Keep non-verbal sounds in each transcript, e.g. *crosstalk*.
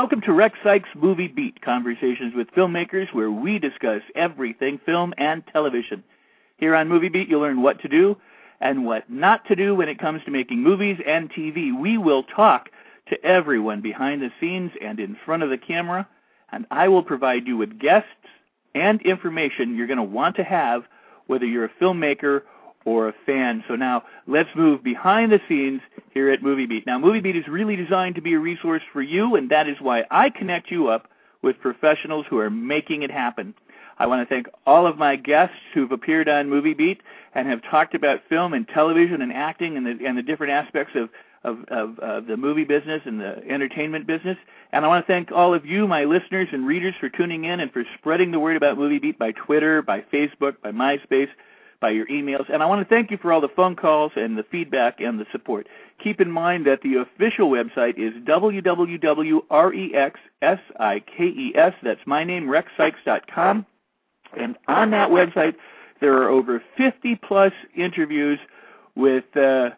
Welcome to Rex Sikes Movie Beat, conversations with filmmakers where we discuss everything film and television. Here on Movie Beat, you'll learn what to do and what not to do when it comes to making movies and TV. We will talk to everyone behind the scenes and in front of the camera, and I will provide you with guests and information you're going to want to have whether you're a filmmaker or a fan. So now let's move behind the scenes here at Movie Beat. Now, Movie Beat is really designed to be a resource for you, and that is why I connect you up with professionals who are making it happen. I want to thank all of my guests who've appeared on Movie Beat and have talked about film and television and acting and the, and the different aspects of, of, of, of the movie business and the entertainment business. And I want to thank all of you, my listeners and readers, for tuning in and for spreading the word about Movie Beat by Twitter, by Facebook, by MySpace, by your emails. And I want to thank you for all the phone calls and the feedback and the support. Keep in mind that the official website is www.rexsikes, that's my name, rexsikes.com. And on that website, there are over 50 plus interviews with uh,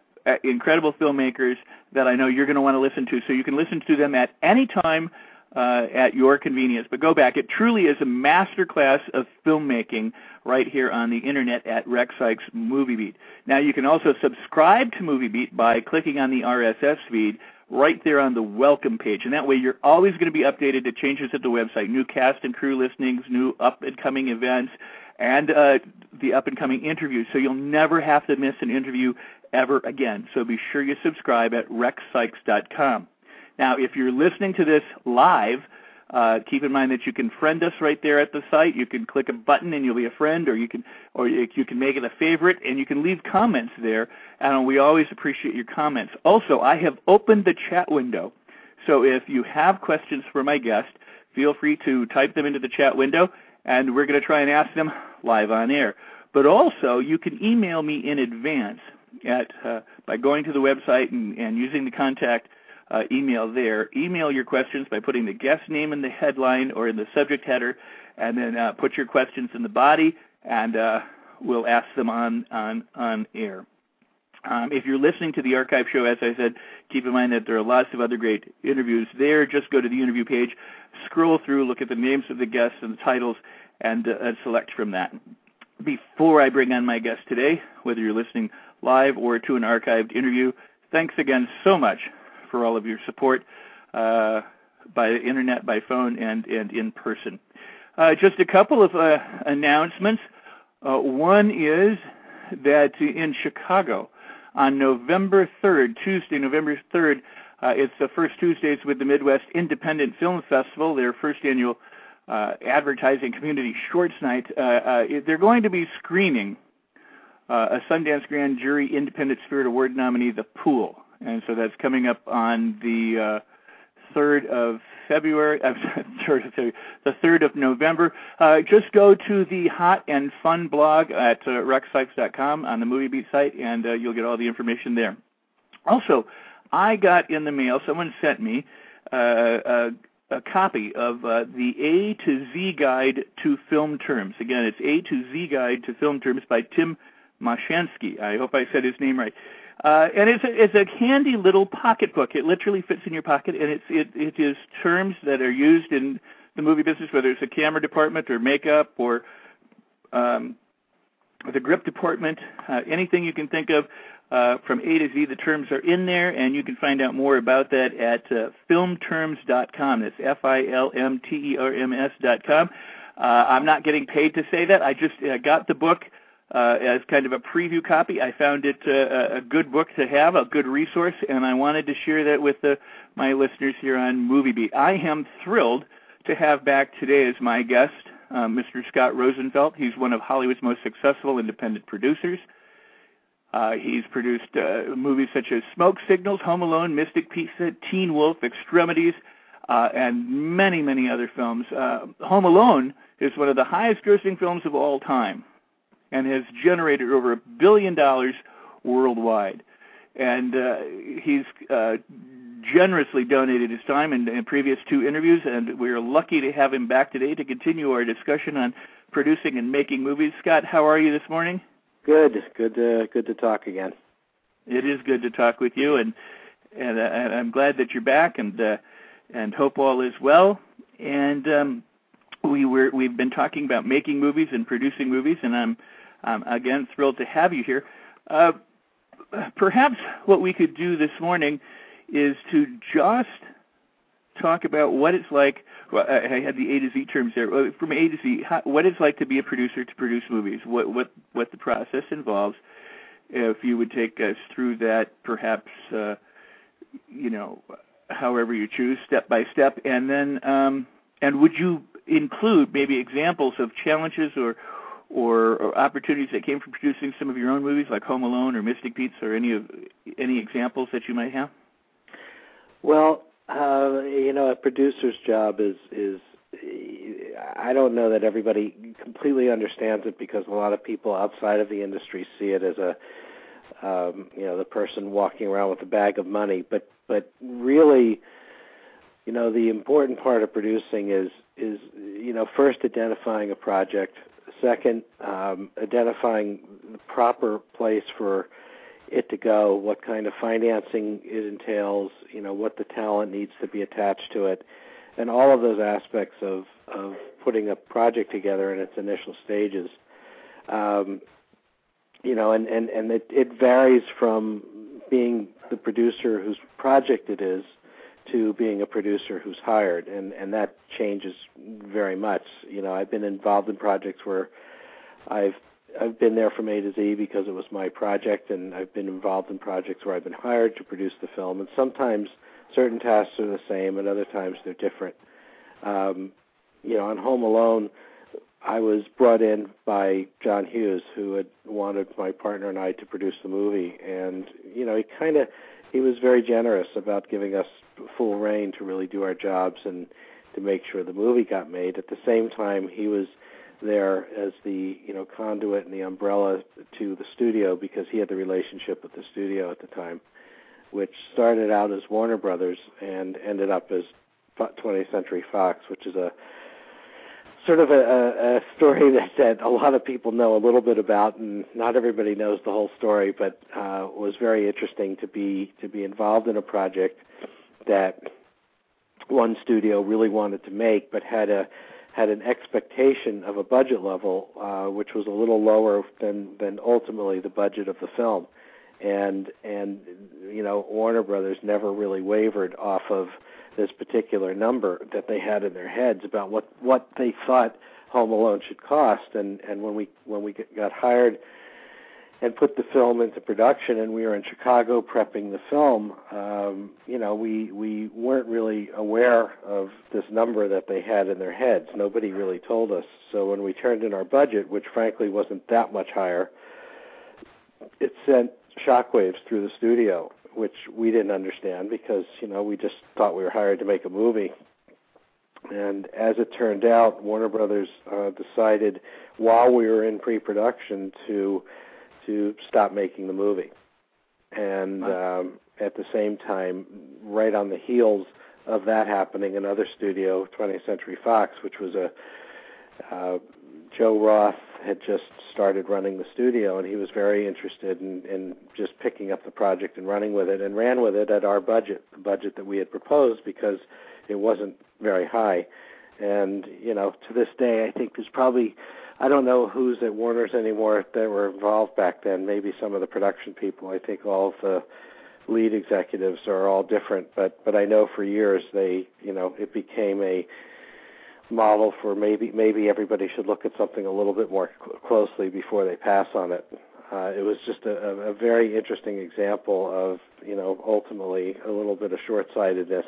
incredible filmmakers that I know you're going to want to listen to. So you can listen to them at any time uh, at your convenience. But go back. It truly is a masterclass of filmmaking right here on the internet at Rex Sikes Movie Beat. Now you can also subscribe to Movie Beat by clicking on the RSS feed right there on the welcome page. And that way you're always going to be updated to changes at the website, new cast and crew listings, new up and coming events, and uh, the up and coming interviews. So you'll never have to miss an interview ever again. So be sure you subscribe at rexsikes.com. Now, if you're listening to this live, uh, keep in mind that you can friend us right there at the site. You can click a button and you'll be a friend, or you can, or you can make it a favorite, and you can leave comments there. And we always appreciate your comments. Also, I have opened the chat window, so if you have questions for my guest, feel free to type them into the chat window, and we're going to try and ask them live on air. But also, you can email me in advance at uh, by going to the website and, and using the contact uh, email there. Email your questions by putting the guest name in the headline or in the subject header, and then uh, put your questions in the body, and uh, we'll ask them on on on air. Um, if you're listening to the archive show, as I said, keep in mind that there are lots of other great interviews there. Just go to the interview page, scroll through, look at the names of the guests and the titles, and, uh, and select from that. Before I bring on my guest today, whether you're listening live or to an archived interview, thanks again so much for all of your support uh, by internet, by phone, and, and in person. Uh, just a couple of uh, announcements. Uh, one is that in Chicago on November 3rd, Tuesday, November 3rd, uh, it's the first Tuesdays with the Midwest Independent Film Festival, their first annual uh, advertising community shorts night. they're going to be screening a Sundance Grand Jury Independent Spirit Award nominee, The Pool and so that's coming up on the uh, 3rd of February, uh, sorry, *laughs* the 3rd of November. Uh, just go to the Hot and Fun blog at uh, rexsikes.com on the Movie Beat site, and uh, you'll get all the information there. Also, I got in the mail, someone sent me uh, a, a copy of uh, the A to Z Guide to Film Terms. Again, it's A to Z Guide to Film Terms by Tim Mashansky. I hope I said his name right. Uh, and it's a, it's a handy little pocketbook. It literally fits in your pocket, and it's it, it is terms that are used in the movie business, whether it's a camera department or makeup or um, the grip department, uh, anything you can think of. Uh, from A to Z, the terms are in there, and you can find out more about that at uh, filmterms.com. That's F-I-L-M-T-E-R-M-S dot com. Uh, I'm not getting paid to say that. I just uh, got the book uh, as kind of a preview copy. I found it uh, a good book to have, a good resource, and I wanted to share that with the, my listeners here on Movie Beat. I am thrilled to have back today as my guest uh, Mr. Scott Rosenfelt. He's one of Hollywood's most successful independent producers. Uh, he's produced uh, movies such as Smoke Signals, Home Alone, Mystic Pizza, Teen Wolf, Extremities, uh, and many, many other films. Home Alone is one of the highest grossing films of all time and has generated over a billion dollars worldwide. And uh, he's uh, generously donated his time in, in previous two interviews, and we are lucky to have him back today to continue our discussion on producing and making movies. Scott, how are you this morning? Good, good, to, good to talk again. It is good to talk with you, and and, uh, I'm glad that you're back, and uh, and hope all is well. And um, we were we've been talking about making movies and producing movies, and I'm um, again thrilled to have you here. Uh, perhaps what we could do this morning is to just talk about what it's like. Well, I had the A to Z terms there. From A to Z, how, what it's like to be a producer to produce movies. What what what the process involves. If you would take us through that, perhaps uh, you know, however you choose, step by step, and then um, and would you include maybe examples of challenges or, or or opportunities that came from producing some of your own movies, like Home Alone or Mystic Pizza, or any of any examples that you might have? Well, uh, you know, a producer's job is is I don't know that everybody completely understands it because a lot of people outside of the industry see it as a um, you know the person walking around with a bag of money, but but really, you know, the important part of producing is is you know first identifying a project, second um, identifying the proper place for it to go, what kind of financing it entails, you know, what the talent needs to be attached to it, and all of those aspects of of putting a project together in its initial stages. Um, you know, and and and it, it varies from being the producer whose project it is to being a producer who's hired, and and that changes very much. You know, I've been involved in projects where I've I've been there from A to Z because it was my project, and I've been involved in projects where I've been hired to produce the film. And sometimes certain tasks are the same, and other times they're different. Um, you know, on Home Alone, I was brought in by John Hughes, who had wanted my partner and I to produce the movie, and you know, he kind of he was very generous about giving us full reign to really do our jobs and to make sure the movie got made. At the same time, he was there as the you know conduit and the umbrella to the studio because he had the relationship with the studio at the time, which started out as Warner Brothers and ended up as 20th Century Fox, which is a sort of a, a story *laughs* that, that a lot of people know a little bit about, and not everybody knows the whole story. But uh, was very interesting to be to be involved in a project that one studio really wanted to make, but had a had an expectation of a budget level uh, which was a little lower than than ultimately the budget of the film, and and you know Warner Brothers never really wavered off of this particular number that they had in their heads about what what they thought Home Alone should cost, and and when we when we got hired and put the film into production and we were in Chicago prepping the film, um, you know, we we weren't really aware of this number that they had in their heads. Nobody really told us. So when we turned in our budget, which frankly wasn't that much higher, it sent shockwaves through the studio, which we didn't understand because, you know, we just thought we were hired to make a movie. And as it turned out, Warner Brothers uh, decided while we were in pre-production to to stop making the movie. And um, at the same time, right on the heels of that happening, another studio, 20th Century Fox, which was a uh, Joe Roth had just started running the studio, and he was very interested in, in just picking up the project and running with it, and ran with it at our budget, the budget that we had proposed, because it wasn't very high. And you know, to this day, I think there's probably I don't know who's at Warner's anymore that were involved back then. Maybe some of the production people. I think all of the lead executives are all different, but but I know for years they, you know, it became a model for maybe maybe everybody should look at something a little bit more cl- closely before they pass on it. Uh, it was just a, a very interesting example of you know ultimately a little bit of short-sightedness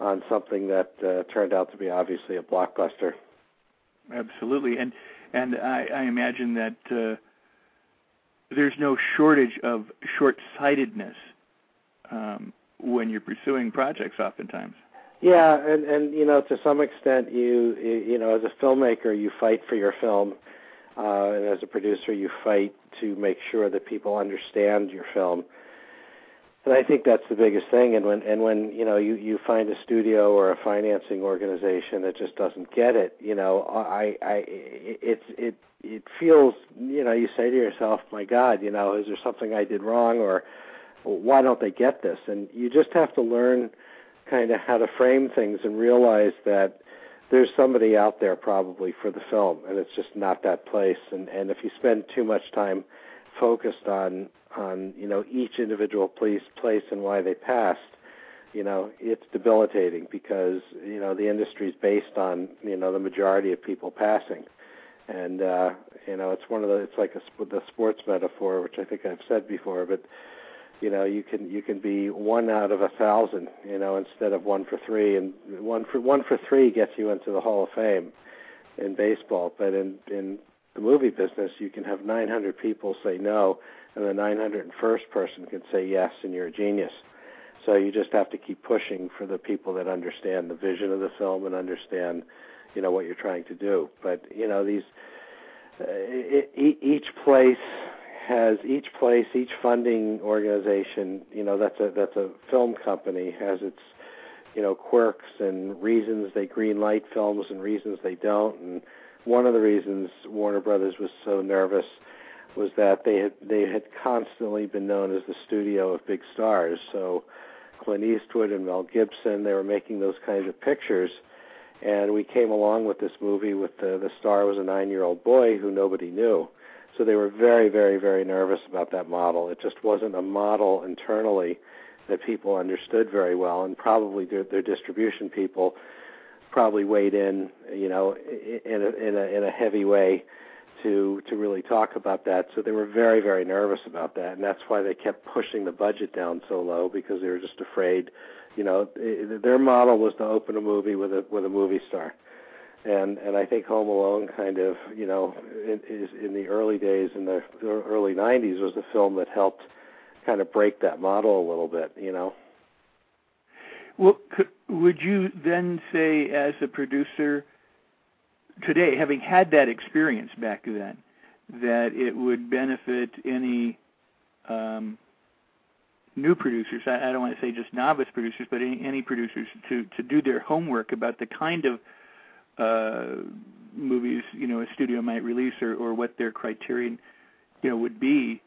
on something that uh, turned out to be obviously a blockbuster. Absolutely, and and I, I imagine that uh, there's no shortage of short-sightedness um, when you're pursuing projects. Oftentimes. Yeah, and and you know to some extent you you know as a filmmaker you fight for your film, uh, and as a producer you fight to make sure that people understand your film and I think that's the biggest thing. And when and when you know you you find a studio or a financing organization that just doesn't get it, you know, I I it's it it feels you know you say to yourself, my God, you know, is there something I did wrong or why don't they get this? And you just have to learn kind of how to frame things and realize that there's somebody out there probably for the film and it's just not that place. And and if you spend too much time focused on on you know each individual place place and why they passed you know it's debilitating because you know the industry is based on you know the majority of people passing. And uh you know it's one of the it's like a the sports metaphor which i think i've said before but you know you can you can be one out of a thousand you know instead of one for three and one for one for three gets you into the hall of fame in baseball but in in the movie business you can have 900 people say no and the 901st person can say yes, and you're a genius. So you just have to keep pushing for the people that understand the vision of the film and understand, you know, what you're trying to do. But you know, these uh, each place has each place, each funding organization, you know, that's a that's a film company has its you know quirks and reasons they green light films and reasons they don't. And one of the reasons Warner Brothers was so nervous was that they had they had constantly been known as the studio of big stars. So Clint Eastwood and Mel Gibson, they were making those kinds of pictures. And we came along with this movie with the the star was a nine year old boy who nobody knew. So they were very, very, very nervous about that model. It just wasn't a model internally that people understood very well, and probably their, their distribution people probably weighed in, you know, in a, in a in a heavy way to to really talk about that. So they were very very nervous about that, and that's why they kept pushing the budget down so low because they were just afraid. You know, their model was to open a movie with a with a movie star, and and I think Home Alone kind of you know in, is in the early days in the early '90s was the film that helped kind of break that model a little bit. You know. Well, could, would you then say, as a producer, today, having had that experience back then, that it would benefit any um, new producers. I, I don't want to say just novice producers, but any, any producers to to do their homework about the kind of movies you know a studio might release, or, or what their criterion you know would be,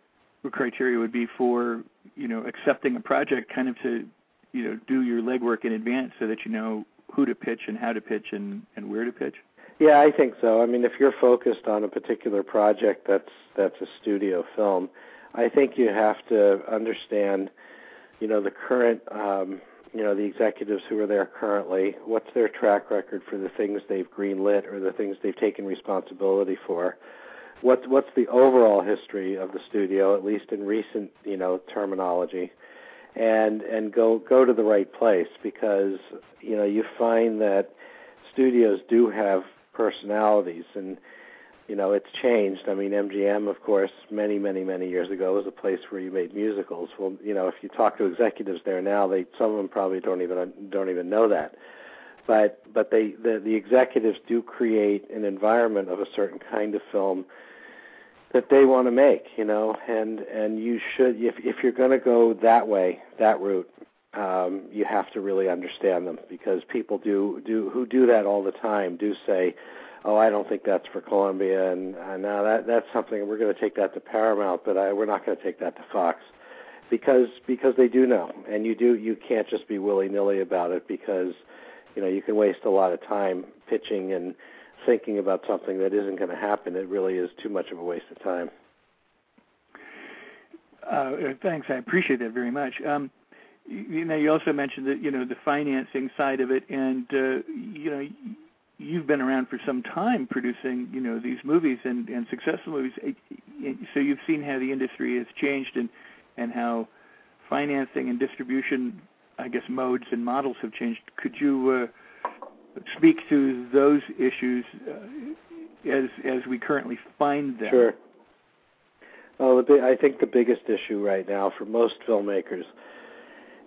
or criteria would be for you know accepting a project, kind of to you know do your legwork in advance so that you know who to pitch and how to pitch and and where to pitch. Yeah, I think so. I mean, if you're focused on a particular project that's that's a studio film, I think you have to understand, you know, the current, um, you know, the executives who are there currently. What's their track record for the things they've greenlit or the things they've taken responsibility for? What's what's the overall history of the studio, at least in recent, you know, terminology, and and go go to the right place because you know you find that studios do have personalities and you know it's changed. I mean mgm of course many many many years ago was a place where you made musicals. Well you know if you talk to executives there now they some of them probably don't even don't even know that. But but they the, the executives do create an environment of a certain kind of film that they want to make you know and and you should if if you're going to go that way that route um, you have to really understand them because people do do who do that all the time do say, "Oh, I don't think that's for Columbia," and uh, now that that's something we're going to take that to Paramount, but I, we're not going to take that to Fox because because they do know, and you do you can't just be willy nilly about it because you know you can waste a lot of time pitching and thinking about something that isn't going to happen. It really is too much of a waste of time. Uh, thanks, I appreciate that very much. Um, you know, you also mentioned that you know the financing side of it, and uh, you know, you've been around for some time producing you know these movies and and successful movies. So you've seen how the industry has changed and and how financing and distribution, I guess, modes and models have changed. Could you uh, speak to those issues uh, as as we currently find them? Sure. Well, the I think the biggest issue right now for most filmmakers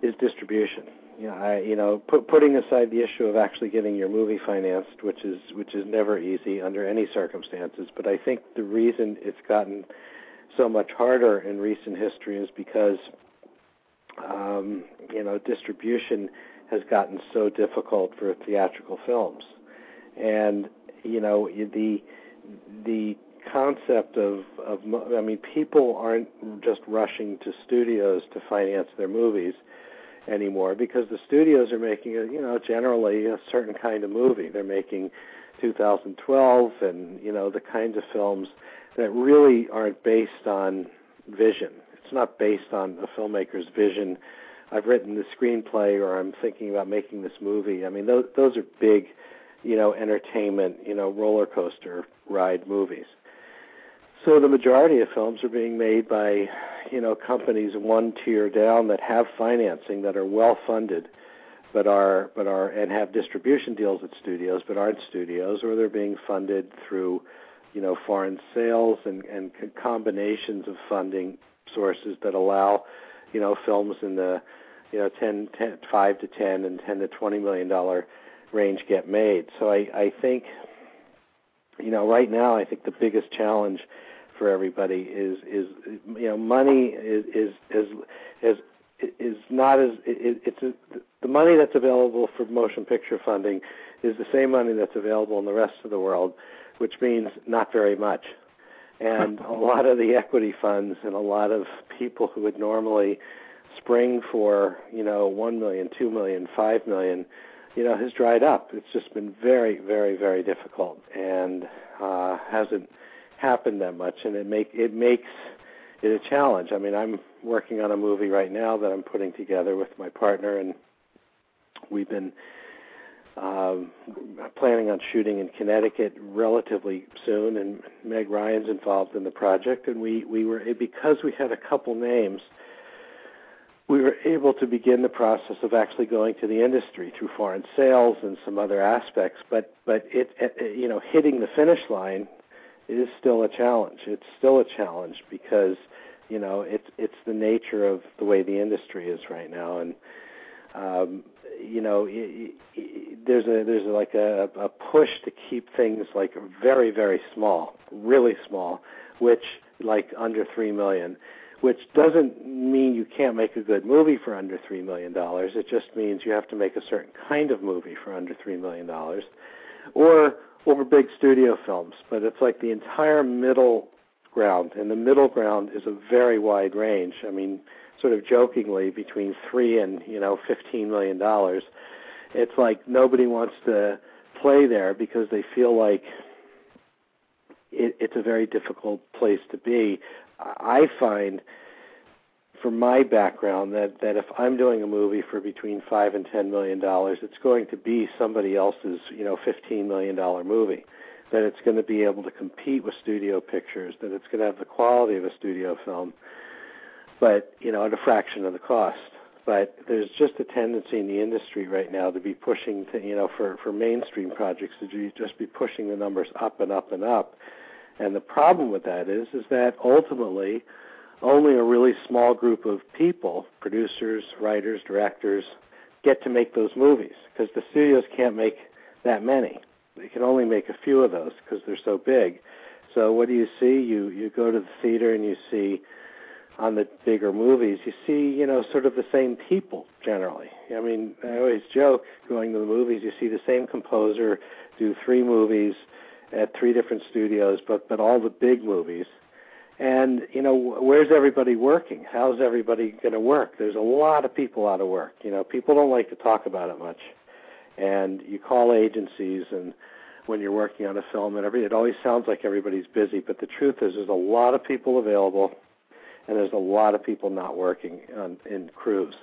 is distribution. You know, I, you know, put, putting aside the issue of actually getting your movie financed, which is which is never easy under any circumstances. But I think the reason it's gotten so much harder in recent history is because, um, you know, distribution has gotten so difficult for theatrical films, and you know the the concept of of I mean people aren't just rushing to studios to finance their movies anymore because the studios are making a you know generally a certain kind of movie. They're making 2012 and you know the kinds of films that really aren't based on vision. It's not based on a filmmaker's vision. I've written the screenplay or I'm thinking about making this movie. I mean those those are big you know entertainment you know roller coaster ride movies so the majority of films are being made by, you know, companies one tier down that have financing that are well funded, but are but are and have distribution deals at studios but aren't studios, or they're being funded through, you know, foreign sales and and combinations of funding sources that allow, you know, films in the, you know, 10, 10 5 to 10 and 10 to 20 million dollar range get made. So I I think you know, right now I think the biggest challenge for everybody is is you know money is is is is, is not as it, it's a, the money that's available for motion picture funding is the same money that's available in the rest of the world, which means not very much. And a *laughs* lot of the equity funds and a lot of people who would normally spring for you know one million, two million, five million, you know, has dried up. It's just been very, very, very difficult and uh, hasn't happen that much, and it make it makes it a challenge. I mean, I'm working on a movie right now that I'm putting together with my partner, and we've been um, planning on shooting in Connecticut relatively soon. And Meg Ryan's involved in the project, and we we were because we had a couple names. We were able to begin the process of actually going to the industry through foreign sales and some other aspects, but but it, it you know hitting the finish line is still a challenge. It's still a challenge because you know it's it's the nature of the way the industry is right now, and um, you know it, it, there's a there's like a, a push to keep things like very very small, really small, which like under three million. Which doesn't mean you can't make a good movie for under three million dollars. It just means you have to make a certain kind of movie for under three million dollars, or over big studio films, but it's like the entire middle ground, and the middle ground is a very wide range. I mean, sort of jokingly, between three and you know fifteen million dollars. It's like nobody wants to play there because they feel like it, it's a very difficult place to be. I find from my background that that if I'm doing a movie for between five and ten million dollars, it's going to be somebody else's you know fifteen million dollar movie. That it's going to be able to compete with studio pictures. That it's going to have the quality of a studio film, but you know at a fraction of the cost. But there's just a tendency in the industry right now to be pushing, to, you know, for for mainstream projects to just be pushing the numbers up and up and up. And the problem with that is, is that ultimately only a really small group of people, producers, writers, directors, get to make those movies because the studios can't make that many. They can only make a few of those because they're so big. So what do you see? You you go to the theater and you see on the bigger movies, you see, you know, sort of the same people generally. I mean, I always joke going to the movies, you see the same composer do three movies at three different studios, but but all the big movies and you know where's everybody working? How's everybody going to work? There's a lot of people out of work you know. People don't like to talk about it much. And you call agencies and when you're working on a film and every it always sounds like everybody's busy but the truth is there's a lot of people available and there's a lot of people not working on, in crews.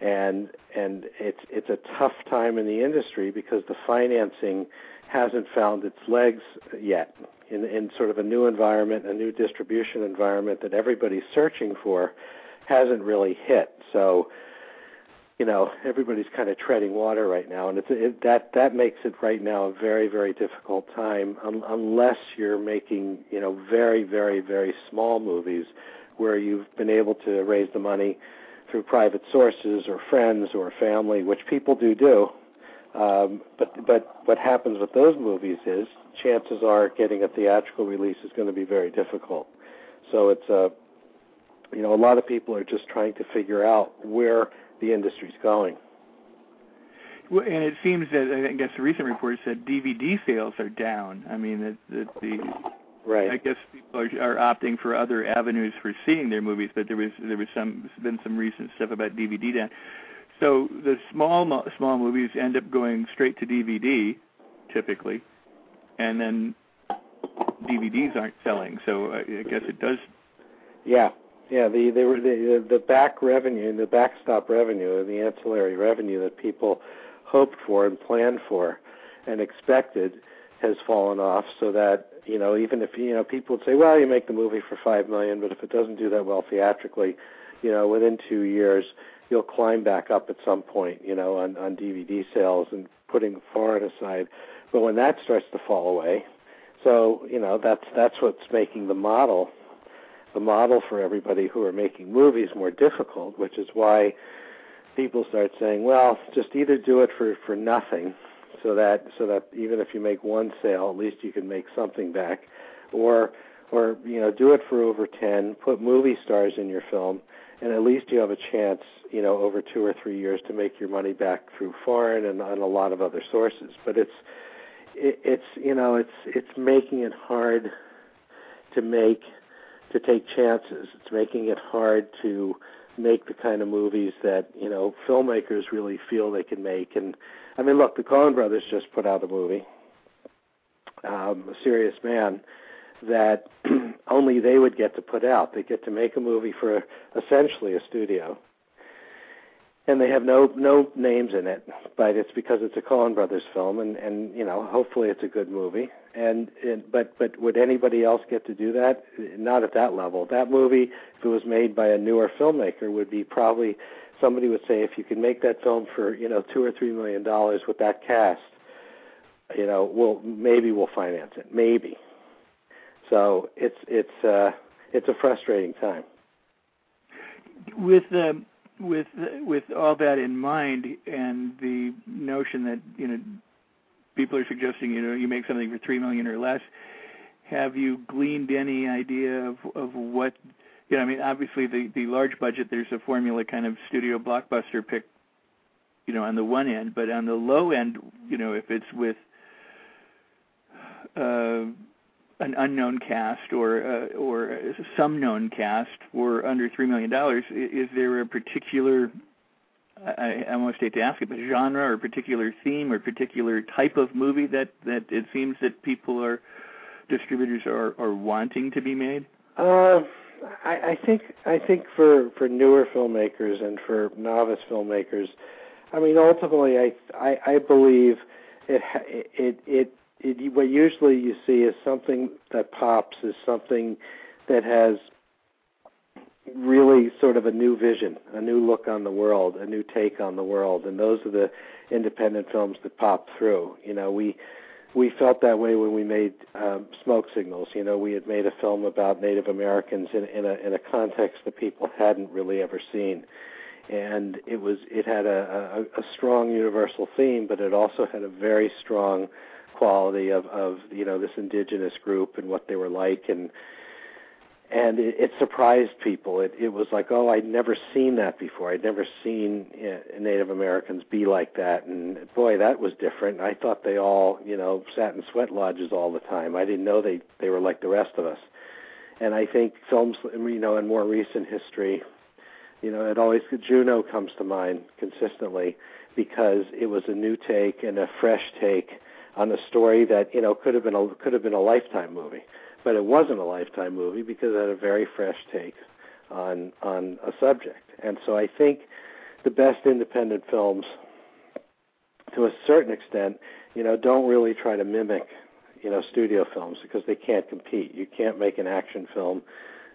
And and it's it's a tough time in the industry because the financing hasn't found its legs yet in, in sort of a new environment, a new distribution environment that everybody's searching for, hasn't really hit. So you know everybody's kind of treading water right now, and it's it, that that makes it right now a very very difficult time un, unless you're making you know very very very small movies where you've been able to raise the money through private sources or friends or family, which people do do. Um, but but what happens with those movies is chances are getting a theatrical release is going to be very difficult. So it's a uh, you know a lot of people are just trying to figure out where the industry's going. Well, and it seems that I guess the recent report said DVD sales are down. I mean that the, the right. I guess people are, are opting for other avenues for seeing their movies, but there was there was some been some recent stuff about DVD down. So the small small movies end up going straight to DVD, typically, and then DVDs aren't selling. So I guess it does. Yeah, yeah, the the the back revenue, the backstop revenue, the ancillary revenue that people hoped for and planned for and expected has fallen off so that you know even if you know people would say well you make the movie for 5 million but if it doesn't do that well theatrically you know within 2 years you'll climb back up at some point you know on on DVD sales and putting foreign aside. But when that starts to fall away so you know that's that's what's making the model the model for everybody who are making movies more difficult, which is why people start saying, well, just either do it for for nothing, so that so that even if you make one sale, at least you can make something back, or or you know do it for over ten, put movie stars in your film, and at least you have a chance, you know, over two or three years to make your money back through foreign and, and a lot of other sources. But it's it, it's you know it's it's making it hard to make to take chances. It's making it hard to make the kind of movies that you know filmmakers really feel they can make. And I mean, look, the Coen Brothers just put out a movie, um, A Serious Man, that *clears throat* only they would get to put out. They get to make a movie for essentially a studio and they have no no names in it, but it's because it's a Coen Brothers film, and and you know hopefully it's a good movie. And, and but but would anybody else get to do that? Not at that level. That movie, if it was made by a newer filmmaker, would be probably somebody would say if you can make that film for you know two or three million dollars with that cast, you know, we'll maybe we'll finance it, maybe. So it's it's uh, it's a frustrating time. With the um, with with all that in mind and the notion that you know people are suggesting you know you make something for three million or less, have you gleaned any idea of of what you know? I mean, obviously the the large budget there's a formula kind of studio blockbuster pick, you know, on the one end, but on the low end, you know, if it's with uh an unknown cast or uh, or some known cast for under three million dollars, is there a particular I, I almost hate to ask it, but genre or particular theme or particular type of movie that that it seems that people are distributors are are wanting to be made? Uh, I, I think I think for for newer filmmakers and for novice filmmakers, I mean ultimately I I, I believe it it it it, what usually you see is something that pops is something that has really sort of a new vision, a new look on the world, a new take on the world, and those are the independent films that pop through. You know, we we felt that way when we made um, Smoke Signals. You know, we had made a film about Native Americans in, in a in a context that people hadn't really ever seen, and it was it had a, a, a strong universal theme, but it also had a very strong quality of of you know this indigenous group and what they were like and and it, it surprised people. It it was like, oh, I'd never seen that before. I'd never seen you Native Americans be like that, and boy, that was different. I thought they all, you know, sat in sweat lodges all the time. I didn't know they they were like the rest of us. And I think films, you know, in more recent history, you know, it always Juno comes to mind consistently because it was a new take and a fresh take on a story that you know could have been a could have been a lifetime movie, but it wasn't a lifetime movie because it had a very fresh take on on a subject. And so I think the best independent films, to a certain extent, you know, don't really try to mimic you know studio films because they can't compete. You can't make an action film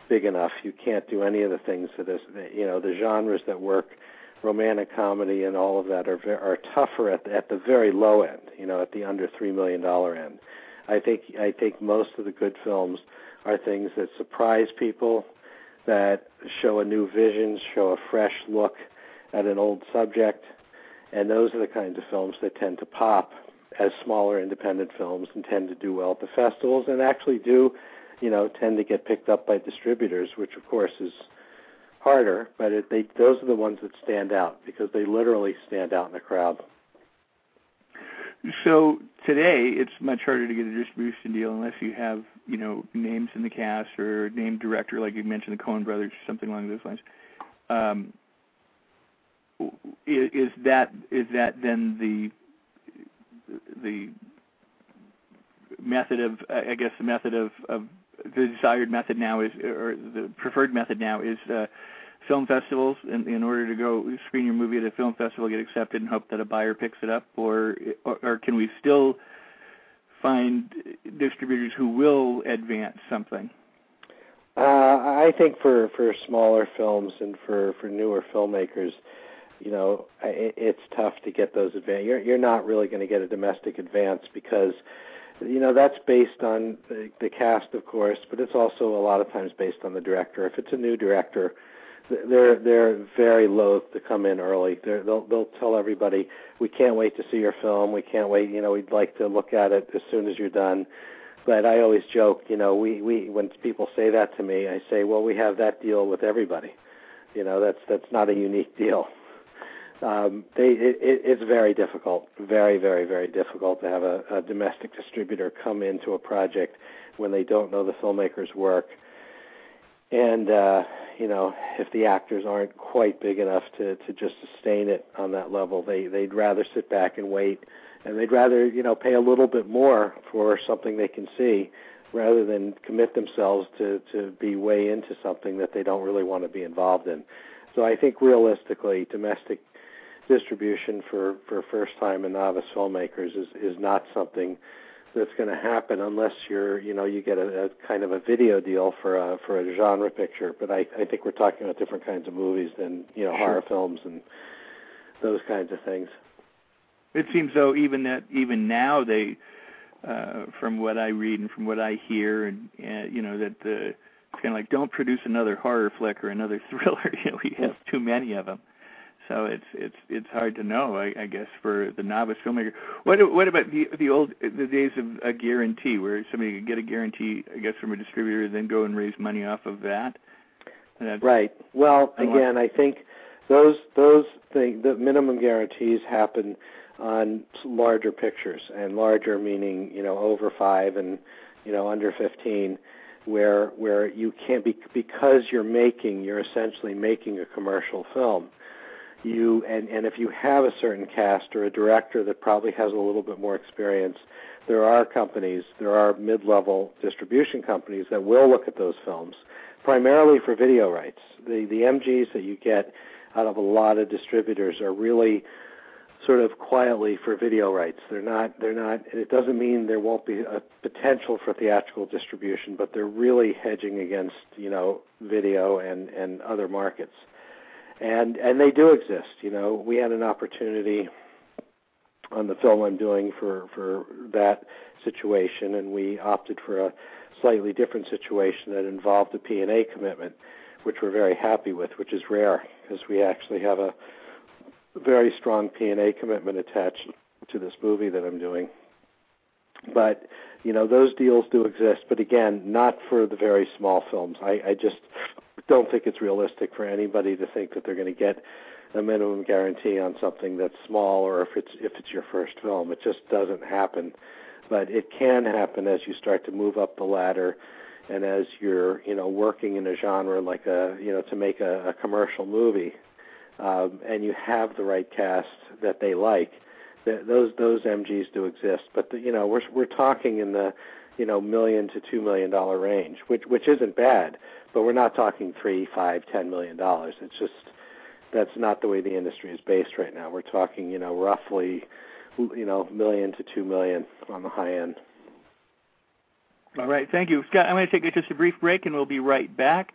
big enough. You can't do any of the things that is you know the genres that work romantic comedy and all of that are are tougher at at the very low end, you know, at the under three million dollar end. I think I think most of the good films are things that surprise people, that show a new vision, show a fresh look at an old subject, and those are the kinds of films that tend to pop as smaller independent films and tend to do well at the festivals and actually do, you know, tend to get picked up by distributors, which of course is harder, but it, they those are the ones that stand out because they literally stand out in the crowd. So today, it's much harder to get a distribution deal unless you have, you know, names in the cast or named director, like you mentioned, the Coen Brothers, something along those lines. Um, is, that is that then the the method of I guess the method of, of the desired method now is or the preferred method now is uh, film festivals in, in order to go screen your movie at a film festival, get accepted, and hope that a buyer picks it up, or or, or can we still find distributors who will advance something? Uh, I think for for smaller films and for for newer filmmakers, you know, it, it's tough to get those advance. You're you're not really going to get a domestic advance because you know that's based on the, the cast, of course, but it's also a lot of times based on the director. If it's a new director, they're they're very loath to come in early. They're, they'll they'll tell everybody, "We can't wait to see your film. We can't wait. You know, we'd like to look at it as soon as you're done." But I always joke, you know, we we when people say that to me, I say, "Well, we have that deal with everybody." You know, that's that's not a unique deal. Um, they it, it, it's very difficult, very very very difficult to have a, a domestic distributor come into a project when they don't know the filmmaker's work. And uh you know if the actors aren't quite big enough to to just sustain it on that level they they'd rather sit back and wait. And they'd rather you know pay a little bit more for something they can see rather than commit themselves to to be way into something that they don't really want to be involved in. So i think realistically domestic distribution for for first time and novice filmmakers is is not something that's going to happen unless you're you know you get a, a kind of a video deal for a for a genre picture. But i i think we're talking about different kinds of movies than you know sure. horror films and those kinds of things. It seems though even that even now they uh from what i read and from what i hear and uh, you know that the kind of like don't produce another horror flick or another *laughs* thriller. You know we have too many of them so it's it's it's hard to know, I, I guess, for the novice filmmaker. What what about the the old the days of a guarantee, where somebody could get a guarantee, I guess, from a distributor, and then go and raise money off of that? That's, right. Well, again, I think those those things, the minimum guarantees happen on larger pictures, and larger meaning you know over five and you know under fifteen where where you can't be because you're making you're essentially making a commercial film you and and if you have a certain cast or a director that probably has a little bit more experience there are companies there are mid-level distribution companies that will look at those films primarily for video rights. The the MGs that you get out of a lot of distributors are really sort of quietly for video rights. They're not they're not it doesn't mean there won't be a potential for theatrical distribution but they're really hedging against you know video and and other markets and and they do exist. You know, we had an opportunity on the film I'm doing for for that situation, and we opted for a slightly different situation that involved a P&A commitment, which we're very happy with, which is rare because we actually have a very strong P&A commitment attached to this movie that I'm doing. But you know, those deals do exist, but again, not for the very small films. I, I just don't think it's realistic for anybody to think that they're going to get a minimum guarantee on something that's small or if it's if it's your first film. It just doesn't happen. But it can happen as you start to move up the ladder and as you're, you know, working in a genre like a, you know, to make a, a commercial movie, um, and you have the right cast that they like, that those those MGs do exist. But the, you know, we're we're talking in the, you know, million to two million dollar range, which which isn't bad but we're not talking three, five, ten million dollars. It's just that's not the way the industry is based right now. We're talking, you know, roughly, you know, million to two million on the high end. All right, thank you, Scott. I'm going to take just a brief break, and we'll be right back.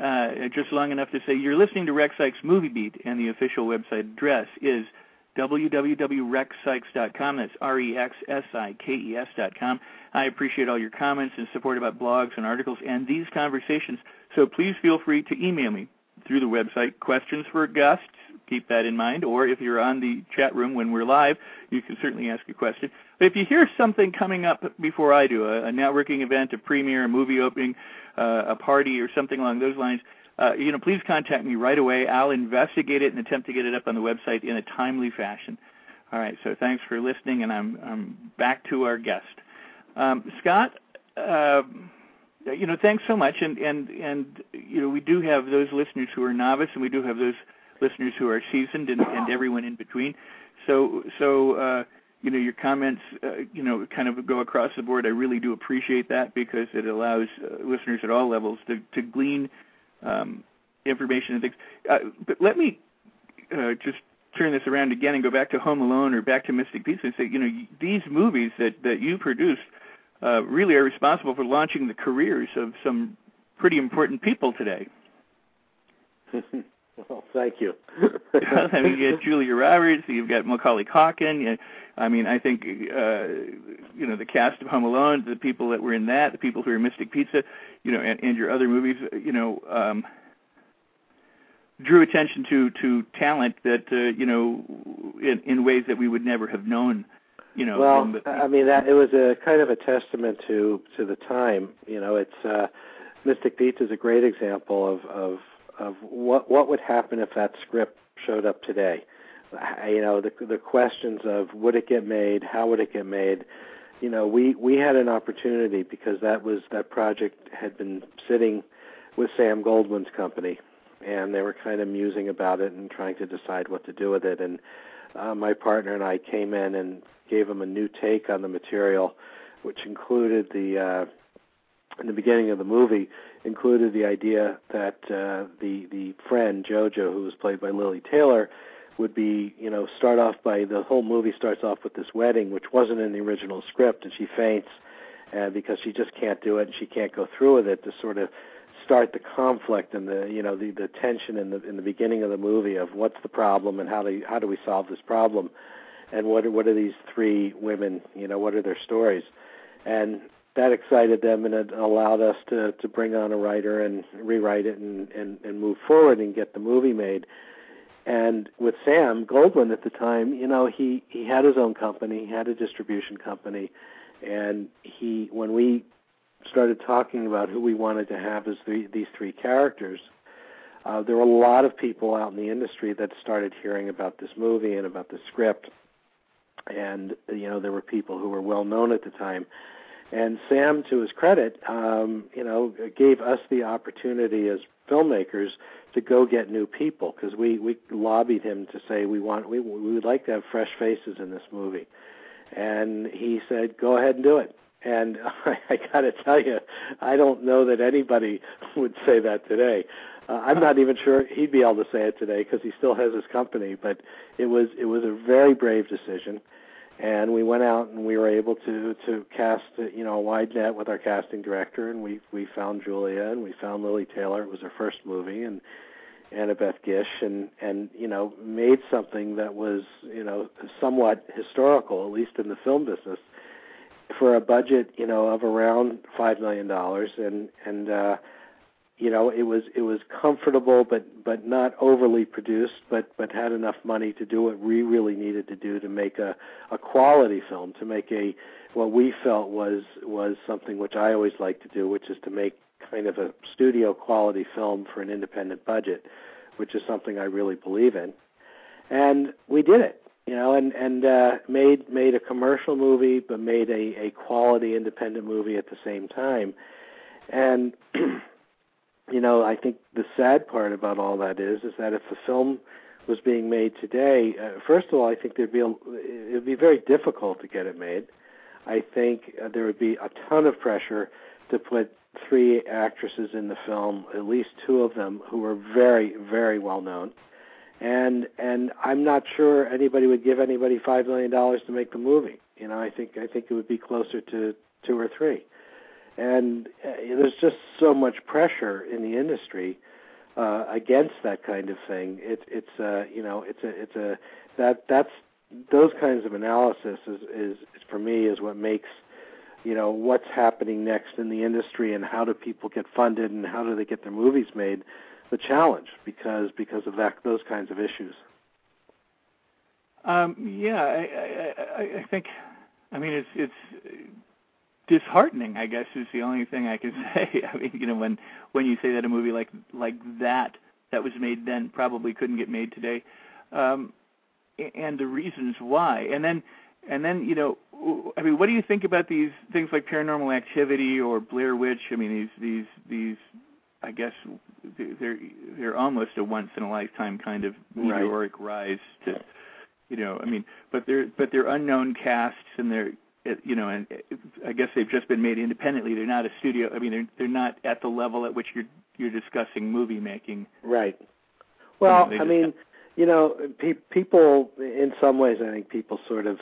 uh, just long enough to say you're listening to Rex Sikes Movie Beat, and the official website address is www.rexsikes.com. That's R-E-X-S-I-K-E-S.com. I appreciate all your comments and support about blogs and articles and these conversations. So please feel free to email me through the website questions for guests. Keep that in mind. Or if you're on the chat room when we're live, you can certainly ask a question. But if you hear something coming up before I do, a, a networking event, a premiere, a movie opening, uh, a party, or something along those lines, uh, you know, please contact me right away. I'll investigate it and attempt to get it up on the website in a timely fashion. All right. So thanks for listening, and I'm I'm back to our guest, um, Scott. Uh, you know, thanks so much, and and and you know, we do have those listeners who are novice, and we do have those listeners who are seasoned, and, and everyone in between. So so. Uh, you know your comments uh, you know kind of go across the board i really do appreciate that because it allows uh, listeners at all levels to to glean um, information and things. Uh, but let me uh, just turn this around again and go back to Home Alone or back to Mystic Pizza and say, you know, these movies that that you produced uh, really are responsible for launching the careers of some pretty important people today. *laughs* well, thank you. *laughs* I mean, you got Julia Roberts, you've got Macaulay Culkin. You, I mean, I think uh, you know the cast of Home Alone, the people that were in that, the people who are in Mystic Pizza, you know, and, and your other movies, you know, um, drew attention to to talent that uh, you know in, in ways that we would never have known. You know, well, the, I mean that it was a kind of a testament to to the time. You know, it's uh, Mystic Pizza is a great example of of of what what would happen if that script showed up today you know the the questions of would it get made how would it get made you know we we had an opportunity because that was that project had been sitting with Sam Goldwyn's company and they were kind of musing about it and trying to decide what to do with it. And uh, my partner and I came in and gave them a new take on the material which included the uh in the beginning of the movie included the idea that uh the the friend Jojo who was played by Lili Taylor would be, you know, start off by the whole movie starts off with this wedding, which wasn't in the original script, and she faints, and because she just can't do it and she can't go through with it to sort of start the conflict and the you know the the tension in the in the beginning of the movie of what's the problem and how do how do we solve this problem, and what what are these three women, you know, what are their stories, and that excited them and it allowed us to to bring on a writer and rewrite it and and, and move forward and get the movie made and with Sam Goldwyn at the time, you know, he he had his own company, he had a distribution company, and he when we started talking about who we wanted to have as the, these three characters, uh, there were a lot of people out in the industry that started hearing about this movie and about the script, and you know there were people who were well known at the time. And Sam, to his credit, um, you know, gave us the opportunity as filmmakers to go get new people because we we lobbied him to say we want we we would like to have fresh faces in this movie, and he said go ahead and do it. And *laughs* I, I got to tell you, I don't know that anybody *laughs* would say that today. Uh, I'm not even sure he'd be able to say it today because he still has his company. But it was it was a very brave decision and we went out and we were able to to cast you know a wide net with our casting director and we we found Julia and we found Lili Taylor. It was her first movie and Annabeth Gish and and you know made something that was you know somewhat historical at least in the film business for a budget you know of around 5 million dollars. And and uh you know it was it was comfortable but but not overly produced but but had enough money to do what we really needed to do to make a a quality film to make a what we felt was was something which I always like to do which is to make kind of a studio quality film for an independent budget which is something I really believe in. And we did it you know and and uh made made a commercial movie but made a a quality independent movie at the same time. And *clears throat* you know, I think the sad part about all that is is that if the film was being made today, uh, first of all, I think there'd be a, it would be very difficult to get it made. I think uh, there would be a ton of pressure to put three actresses in the film, at least two of them who are very, very well known. And and I'm not sure anybody would give anybody five million dollars to make the movie. You know, I think I think it would be closer to two or three and uh, there's just so much pressure in the industry uh, against that kind of thing. It's it's uh, you know it's a it's a that that's those kinds of analysis is, is is for me is what makes you know what's happening next in the industry and how do people get funded and how do they get their movies made the challenge because because of that those kinds of issues. Um, yeah, I, I, I think. I mean, it's it's disheartening. I guess is the only thing I can *laughs* say. I mean, you know, when when you say that a movie like like that that was made then probably couldn't get made today, um, and the reasons why, and then and then you know, I mean, what do you think about these things like Paranormal Activity or Blair Witch? I mean, these these these I guess they're they're almost a once in a lifetime kind of meteoric right. rise to you know I mean but they're but they're unknown casts and they're you know and I guess they've just been made independently. They're not a studio I mean they're they're not at the level at which you're you're discussing movie making. Right. Well you know, I mean you know pe- people in some ways I think people sort of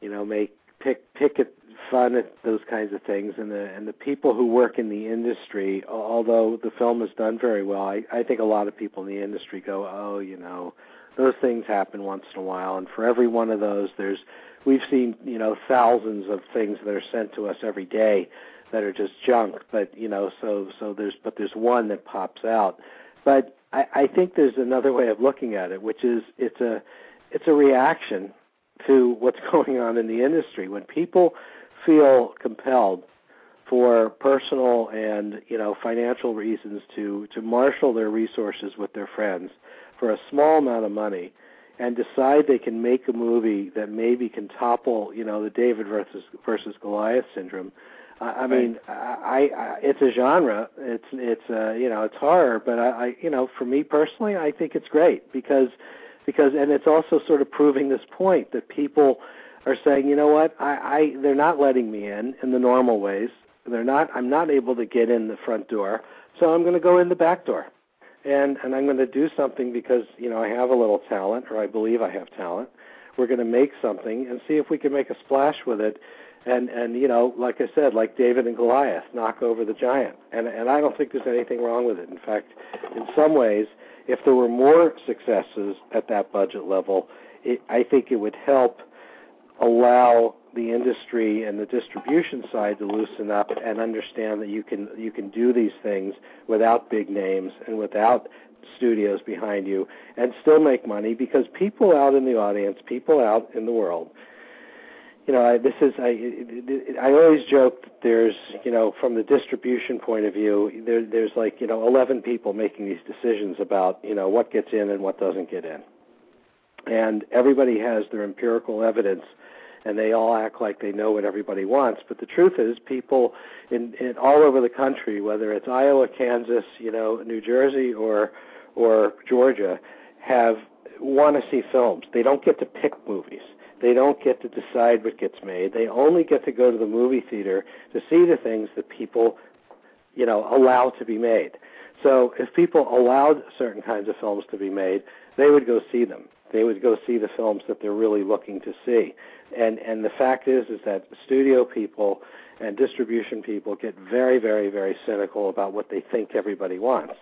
you know make pick pick at fun at those kinds of things. And the and the people who work in the industry although the film is done very well i i think a lot of people in the industry go oh you know those things happen once in a while. And for every one of those there's we've seen you know thousands of things that are sent to us every day that are just junk but you know so so there's but there's one that pops out. But i i think there's another way of looking at it which is it's a it's a reaction to what's *laughs* going on in the industry. When people feel compelled for personal and you know financial reasons to to marshal their resources with their friends for a small amount of money and decide they can make a movie that maybe can topple you know the David versus versus Goliath syndrome I, I mean I, I it's a genre it's it's uh you know it's horror but I, I you know for me personally I think it's great because because and it's also sort of proving this point that people are saying, you know what, I, I they're not letting me in in the normal ways. They're not. I'm not able to get in the front door, so I'm going to go in the back door, and and I'm going to do something because you know I have a little talent, or I believe I have talent. We're going to make something and see if we can make a splash with it, and and you know, like I said, like David and Goliath, knock over the giant. And and I don't think there's anything wrong with it. In fact, in some ways, if there were more successes at that budget level, it, I think it would help allow the industry and the distribution side to loosen up and understand that you can you can do these things without big names and without studios behind you and still make money because people out in the audience, people out in the world, you know, I, this is I I always joke that there's you know from the distribution point of view there there's like you know 11 people making these decisions about you know what gets in and what doesn't get in, and everybody has their empirical evidence and they all act like they know what everybody wants. But the truth is, people in, in all over the country, whether it's Iowa, Kansas, you know, New Jersey, or or Georgia, have want to see films. They don't get to pick movies. They don't get to decide what gets made. They only get to go to the movie theater to see the things that people, you know, allow to be made. So if people allowed certain kinds of films to be made, they would go see them. They would go see the films that they're really looking to see. And and the fact is is that studio people and distribution people get very very very cynical about what they think everybody wants.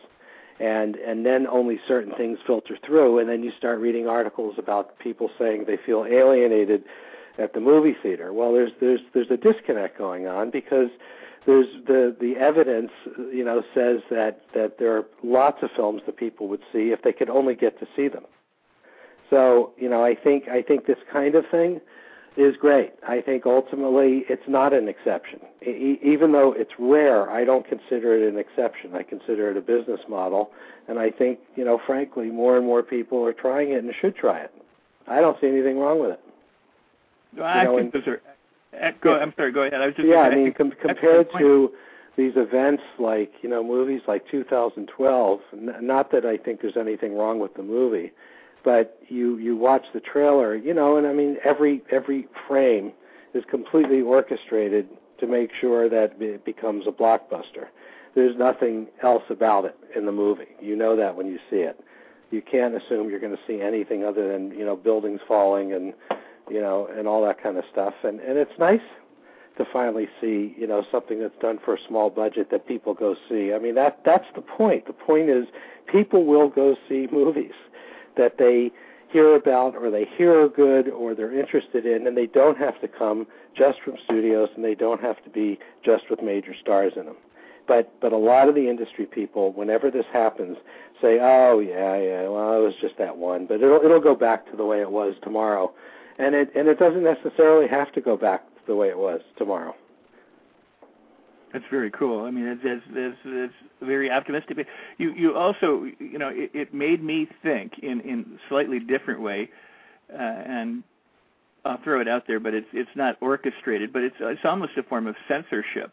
And and then only certain things filter through and then you start reading articles about people saying they feel alienated at the movie theater. Well there's there's there's a disconnect going on because there's the the evidence you know says that that there are lots of films that people would see if they could only get to see them so you know i think i think this kind of thing is great. I think ultimately it's not an exception. E- even though it's rare, I don't consider it an exception. I consider it a business model, and I think, you know, frankly, more and more people are trying it and should try it. I don't see anything wrong with it. Well, I know, think and, those are. Eh, go, yeah, I'm sorry. Go ahead. I was just. Yeah, I mean, com- compared to these events like you know movies like 2012. N- not that I think there's anything wrong with the movie, but you you watch the trailer, you know, and I mean every every frame is completely orchestrated to make sure that it becomes a blockbuster. There's nothing else about it in the movie. You know that when you see it. You can't assume you're going to see anything other than you know buildings falling and you know and all that kind of stuff. And and it's nice to finally see you know something that's done for a small budget that people go see. I mean that that's the point. The point is people will go see movies that they hear about or they hear are good or they're interested in and they don't have to come just from studios and they don't have to be just with major stars in them. But but a lot of the industry people whenever this happens say, "Oh yeah, yeah, well it was just that one." But it'll it'll go back to the way it was tomorrow. And it and it doesn't necessarily have to go back the way it was tomorrow. That's very cool. I mean, it's it's it's, it's very optimistic. You you also you know it, it made me think in in slightly different way, uh, and I'll throw it out there, but it's it's not orchestrated, but it's it's almost a form of censorship.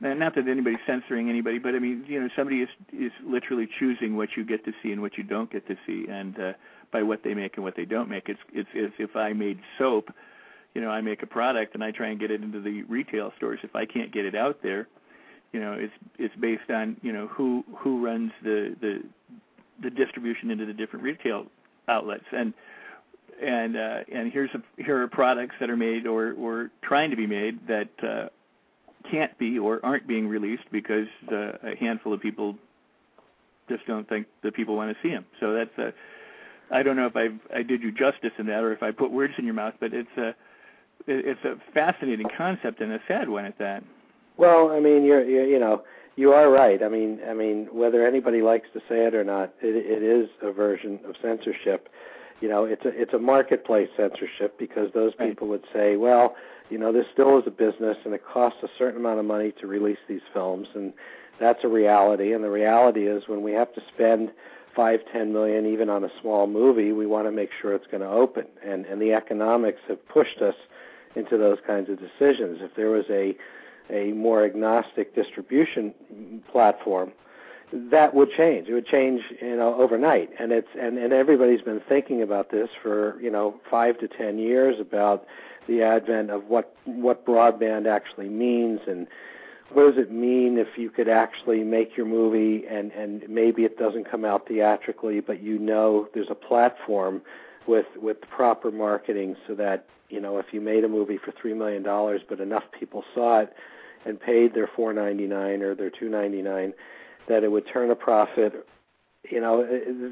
And not that anybody's censoring anybody, but I mean, you know, somebody is is literally choosing what you get to see and what you don't get to see, and uh, by what they make and what they don't make. It's it's as if I made soap you know, I make a product and I try and get it into the retail stores. If I can't get it out there, you know, it's it's based on you know who who runs the the the distribution into the different retail outlets and and uh, and here's a, here are products that are made or or trying to be made that uh, can't be or aren't being released because uh, a handful of people just don't think that people want to see them. So that's a I don't know if I I did you justice in that or if I put words in your mouth, but it's a it's a fascinating concept and a sad one at that. Well, I mean, you're, you're you know you are right. I mean, I mean, whether anybody likes to say it or not, it, it is a version of censorship. You know, it's a it's a marketplace censorship because those people would say, well, you know, this still is a business and it costs a certain amount of money to release these films, and that's a reality. And the reality is when we have to spend five, ten million even on a small movie, we want to make sure it's going to open. And and the economics have pushed us into those kinds of decisions. If there was a a more agnostic distribution platform, that would change. It would change, you know, overnight. And it's and, and everybody's been thinking about this for, you know, five to ten years about the advent of what what broadband actually means and what does it mean if you could actually make your movie and and maybe it doesn't come out theatrically but you know there's a platform with with proper marketing so that you know if you made a movie for 3 million dollars but enough people saw it and paid their 4.99 or their 2.99 that it would turn a profit you know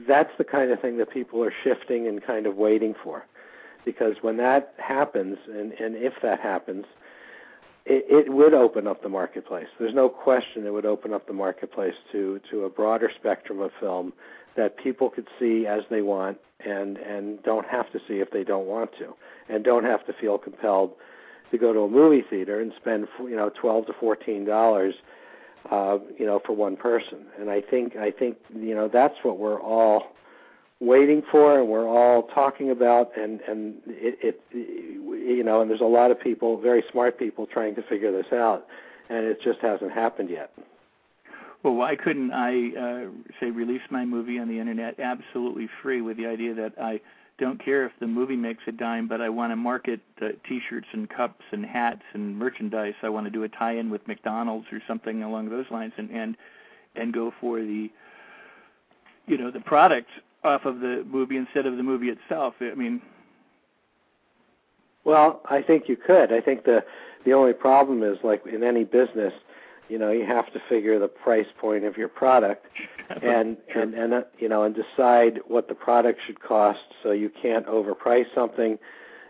that's the kind of thing that people are shifting and kind of waiting for. Because when that happens and and if that happens it, it would open up the marketplace. There's no question it would open up the marketplace to to a broader spectrum of film that people could see as they want and and don't have to see if they don't want to and don't have to feel compelled to go to a movie theater and spend you know 12 to 14 dollars uh you know for one person. And i think i think you know that's what we're all waiting for and we're all talking about. And and it, it you know and there's a lot of people very smart people trying to figure this out. And it just hasn't happened yet. Well why couldn't i uh say release my movie on the internet absolutely free with the idea that i don't care if the movie makes a dime, but I want to market uh, T-shirts and cups and hats and merchandise. I want to do a tie-in with McDonald's or something along those lines, and and and go for the you know the product off of the movie instead of the movie itself. I mean, well, I think you could. I think the the only problem is like in any business, you know you have to figure the price point of your product *laughs* and sure. and and uh, you know and decide what the product should cost so you can't overprice something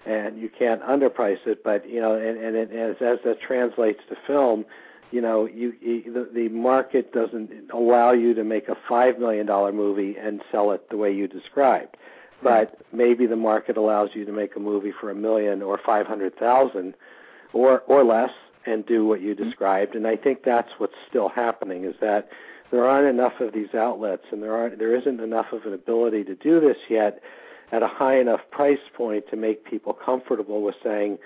and you can't underprice it. But you know and and it, as as that translates to film you know you, you the, the market doesn't allow you to make a 5 million dollar movie and sell it the way you described. But maybe the market allows you to make a movie for a million or 500,000 or or less and do what you mm-hmm. described. And I think that's what's still happening is that there aren't enough of these outlets, and there aren't there isn't enough of an ability to do this yet at a high enough price point to make people comfortable with saying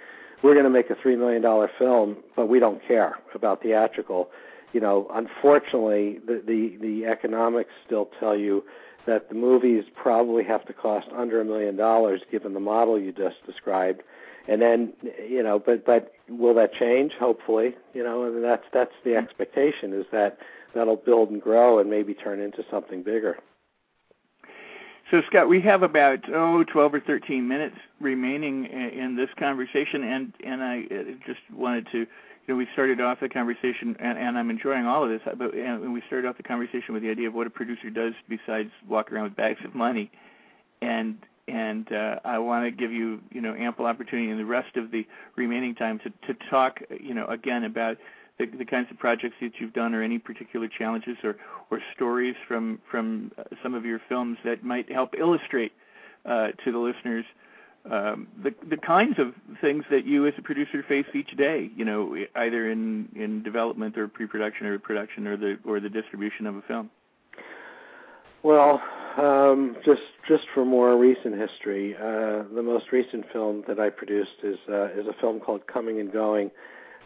we're going to make a three million dollar film, but we don't care about theatrical. You know, unfortunately, the, the the economics still tell you that the movies probably have to cost under a million dollars, given the model you just described and then you know but but will that change? Hopefully you know and that's that's the expectation is that that'll build and grow and maybe turn into something bigger. So, Scott, we have about oh, 12 or 13 minutes remaining in this conversation, and and I uh, just wanted to, you know, we started off the conversation, and, and I'm enjoying all of this, but and we started off the conversation with the idea of what a producer does besides walk around with bags of money, and and uh, I want to give you, you know, ample opportunity in the rest of the remaining time to to talk, you know, again about the, the kinds of projects that you've done, or any particular challenges, or or stories from from uh, some of your films that might help illustrate uh, to the listeners um, the the kinds of things that you as a producer face each day. You know, either in in development or pre-production or production or the or the distribution of a film. Well, um, just just for more recent history, uh, the most recent film that I produced is uh, is a film called Coming and Going,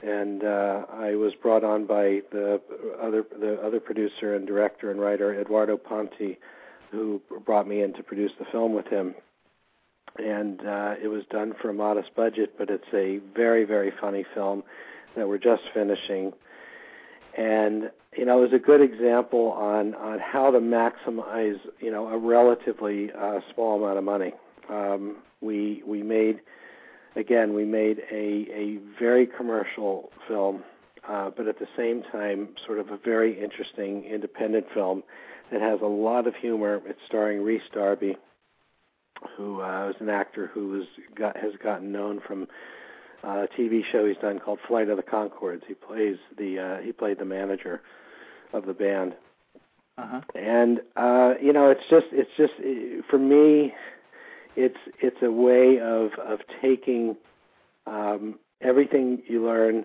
and uh, I was brought on by the other the other producer and director and writer Edoardo Ponti, who brought me in to produce the film with him. And uh, it was done for a modest budget, but it's a very very funny film that we're just finishing. And you know, it was a good example on on how to maximize you know a relatively uh, small amount of money. Um, we we made again, we made a, a very commercial film, uh, but at the same time, sort of a very interesting independent film that has a lot of humor. It's starring Rhys Darby, who uh, is an actor who has got has gotten known from uh, a TV show he's done called Flight of the Conchords. He plays the uh, he played the manager of the band. Uh-huh. And uh, you know, it's just it's just for me it's it's a way of of taking um, everything you learn,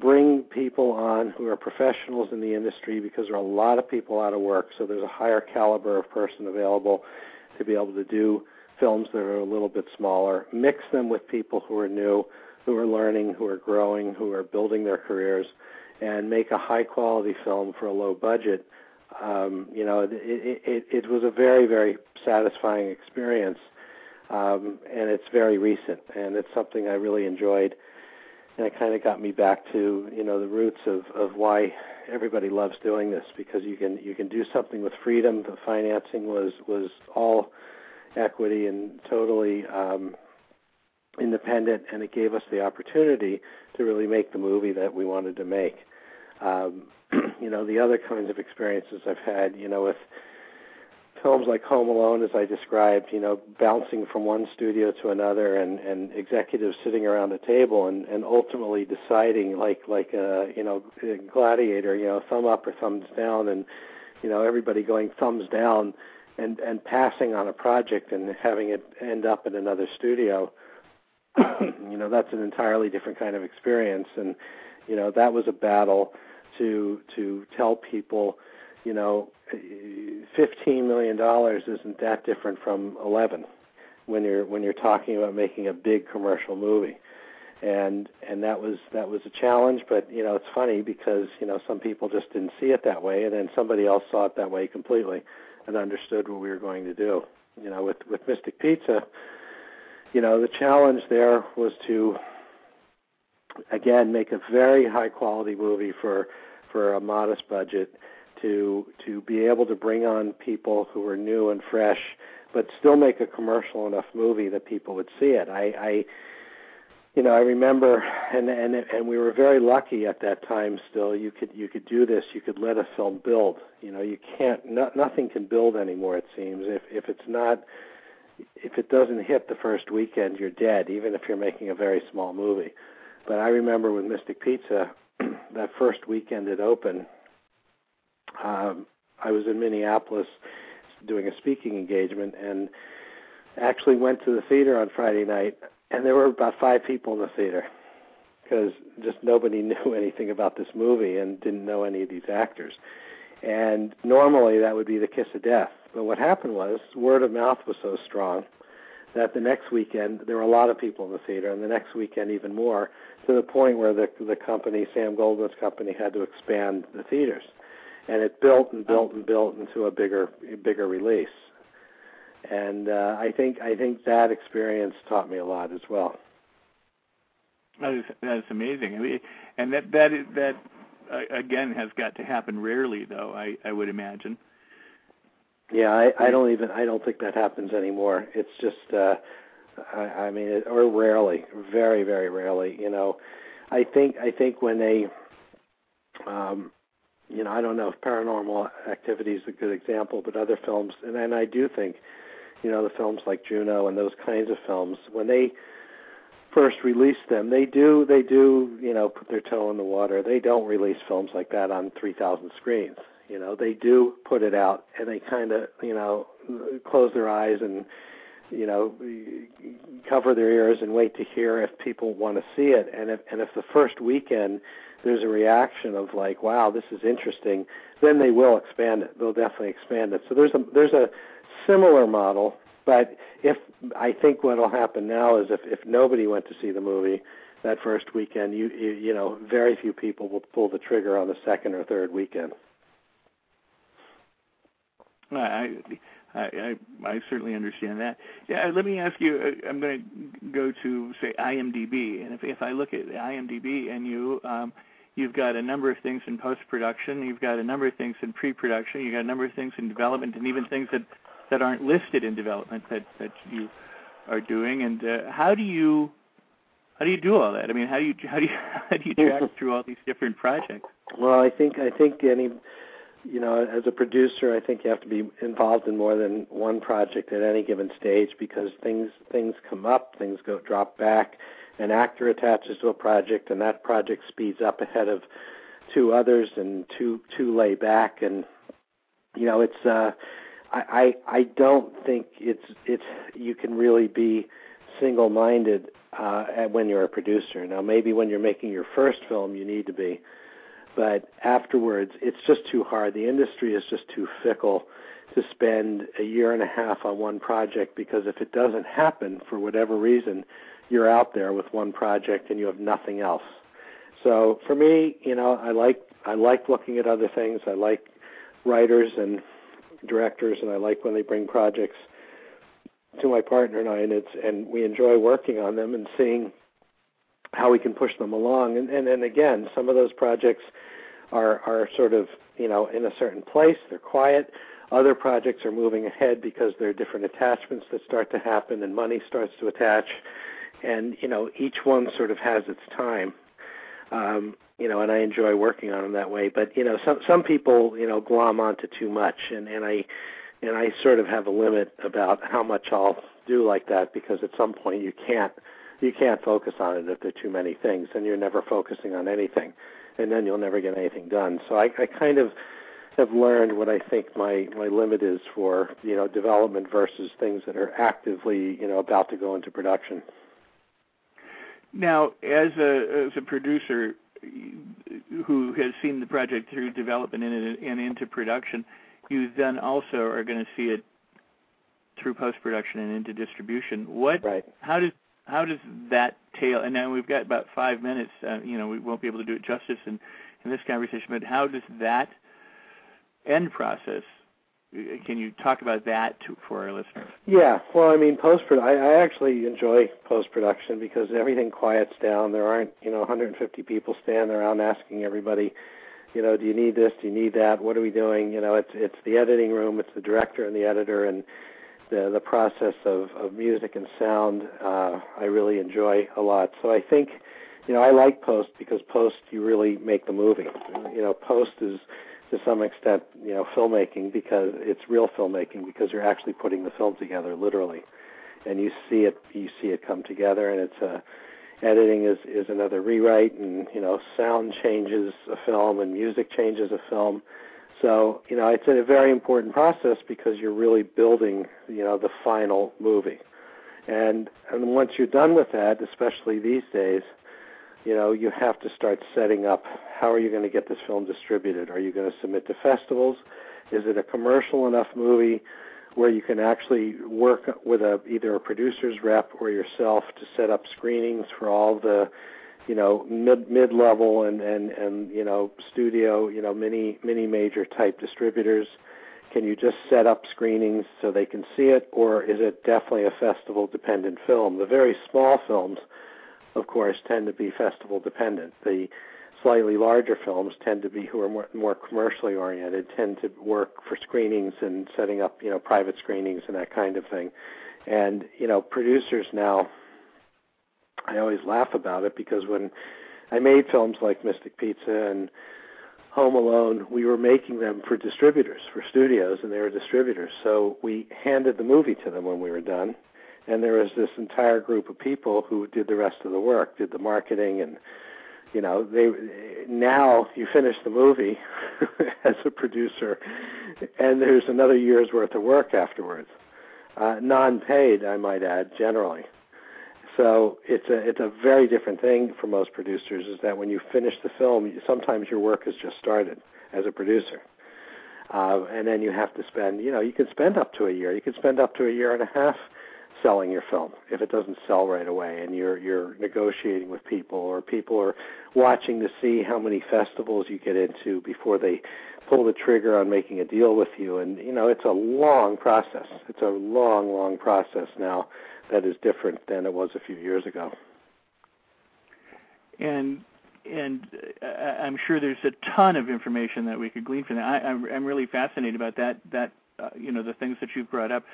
bring people on who are professionals in the industry because there are a lot of people out of work, so there's a higher caliber of person available to be able to do films that are a little bit smaller. Mix them with people who are new, who are learning, who are growing, who are building their careers, and make a high quality film for a low budget. Um, you know, it, it, it was a very, very satisfying experience um, and it's very recent, and it's something I really enjoyed, and it kind of got me back to you know the roots of of why everybody loves doing this because you can you can do something with freedom. The financing was was all equity and totally um, independent, and it gave us the opportunity to really make the movie that we wanted to make. Um, *clears throat* you know, the other kinds of experiences I've had, you know, with films like Home Alone, as I described, you know, bouncing from one studio to another, and and executives sitting around a table and and ultimately deciding, like like a you know Gladiator, you know, thumb up or thumbs down, and you know everybody going thumbs down, and and passing on a project and having it end up in another studio. *clears throat* you know, that's an entirely different kind of experience, and you know that was a battle to to tell people you know, fifteen million dollars isn't that different from eleven when you're when you're talking about making a big commercial movie. And and that was that was a challenge, but you know it's funny because you know some people just didn't see it that way, and then somebody else saw it that way completely, and understood what we were going to do. You know, with with Mystic Pizza, you know the challenge there was to again make a very high quality movie for for a modest budget to to be able to bring on people who are new and fresh, but still make a commercial enough movie that people would see it. I, I you know, I remember, and and and we were very lucky at that time. Still, you could you could do this. You could let a film build. You know, you can't. No, nothing can build anymore. It seems if if it's not, if it doesn't hit the first weekend, you're dead. Even if you're making a very small movie. But I remember with Mystic Pizza, *clears throat* that first weekend it opened, um, I was in Minneapolis doing a speaking engagement and actually went to the theater on Friday night, and there were about five people in the theater because just nobody *laughs* knew anything about this movie and didn't know any of these actors. And normally that would be the kiss of death. But what happened was word of mouth was so strong that the next weekend there were a lot of people in the theater, and the next weekend even more, to the point where the the company, Sam Goldwyn's company, had to expand the theaters and it built and built and built into a bigger bigger release. And uh, I think I think that experience taught me a lot as well. That is that's amazing. I mean, and that that is, that uh, again has got to happen rarely, though. I I would imagine. Yeah, I, I don't even I don't think that happens anymore. It's just uh I, I mean it, or rarely, very very rarely, you know. I think I think when they um you know, I don't know if paranormal activity is a good example, but other films and, and I do think, you know, the films like Juno and those kinds of films, when they first release them, they do they do you know put their toe in the water. They don't release films like that on 3,000 screens. You know, they do put it out, and they kind of you know close their eyes and you know cover their ears and wait to hear if people want to see it. And if and if the first weekend there's a reaction of like, wow, this is interesting, then they will expand it. They'll definitely expand it. So there's a there's a similar model but if I think what'll happen now is if if nobody went to see the movie that first weekend, you you, you know very few people will pull the trigger on the second or third weekend. I I I certainly understand that. Yeah, let me ask you. Uh, I'm going to go to say IMDb, and if if I look at IMDb and you um, you've got a number of things in post production, you've got a number of things in pre production, you've got a number of things in development, and even things that that aren't listed in development that that you are doing, and uh, how do you how do you do all that? I mean, how do you how do you *laughs* how do you track *laughs* through all these different projects? Well, I think I think any you know, as a producer, I think you have to be involved in more than one project at any given stage because things things come up, things go drop back. An actor attaches to a project, and that project speeds up ahead of two others, and two two lay back, and you know, it's uh I, I I don't think it's it's you can really be single minded uh, when you're a producer. Now maybe when you're making your first film you need to be, but afterwards it's just too hard. The industry is just too fickle to spend a year and a half on one project because if it doesn't happen for whatever reason, you're out there with one project and you have nothing else. So for me, you know, I like I like looking at other things. I like writers and directors, and I like when they bring projects to my partner and I, and it's and we enjoy working on them and seeing how we can push them along. And and, and again, some of those projects are are sort of you know in a certain place. They're quiet. Other projects are moving ahead because there are different attachments that start to happen, and money starts to attach. And you know, each one sort of has its time. Um, you know, and I enjoy working on them that way. But you know, some some people you know glom onto too much, and and I and I sort of have a limit about how much I'll do like that because at some point you can't you can't focus on it if there are too many things, and you're never focusing on anything, and then you'll never get anything done. So I, I kind of have learned what I think my my limit is for you know development versus things that are actively you know about to go into production. Now, as a as a producer, who has seen the project through development and, and into production, you then also are going to see it through post production and into distribution. What? Right. How does how does that tail? And now we've got about five minutes. Uh, you know, we won't be able to do it justice in in this conversation. But how does that end process can you talk about that to, for our listeners? Yeah, well, I mean, post I, I actually enjoy post production because everything quiets down. There aren't you know 150 people standing around asking everybody, you know, do you need this? Do you need that? What are we doing? You know, it's it's the editing room, it's the director and the editor, and the the process of of music and sound. Uh, I really enjoy a lot. So I think, you know, I like post because post you really make the movie. You know, post is to some extent, you know, filmmaking because it's real filmmaking because you're actually putting the film together literally, and you see it you see it come together, and it's a editing is is another rewrite, and you know, sound changes a film, and music changes a film. So you know, it's a very important process because you're really building you know the final movie, and and once you're done with that, especially these days you know, you have to start setting up how are you going to get this film distributed? Are you going to submit to festivals? Is it a commercial enough movie where you can actually work with a either a producer's rep or yourself to set up screenings for all the you know mid mid level and and and you know studio you know mini mini major type distributors can you just set up screenings so they can see it or is it definitely a festival dependent film the very small films of course, tend to be festival dependent. The slightly larger films tend to be who are more, more commercially oriented tend to work for screenings and setting up you know private screenings and that kind of thing. And you know producers now i always laugh about it because when i made films like mystic pizza and home alone we were making them for distributors for studios and they were distributors. So we handed the movie to them when we were done and there was this entire group of people who did the rest of the work did the marketing and you know they now you finish the movie *laughs* as a producer and there's another year's worth of work afterwards. Uh non-paid i might add generally. So it's a it's a very different thing for most producers is that when you finish the film sometimes your work has just started as a producer. Uh and then you have to spend you know you can spend up to a year. You can spend up to a year and a half selling your film if it doesn't sell right away and you're you're negotiating with people or people are watching to see how many festivals you get into before they pull the trigger on making a deal with you and you know it's a long process it's a long long process now that is different than it was a few years ago and and uh, I'm sure there's a ton of information that we could glean from that. I, I'm, I'm really fascinated about that. That uh, you know the things that you've brought up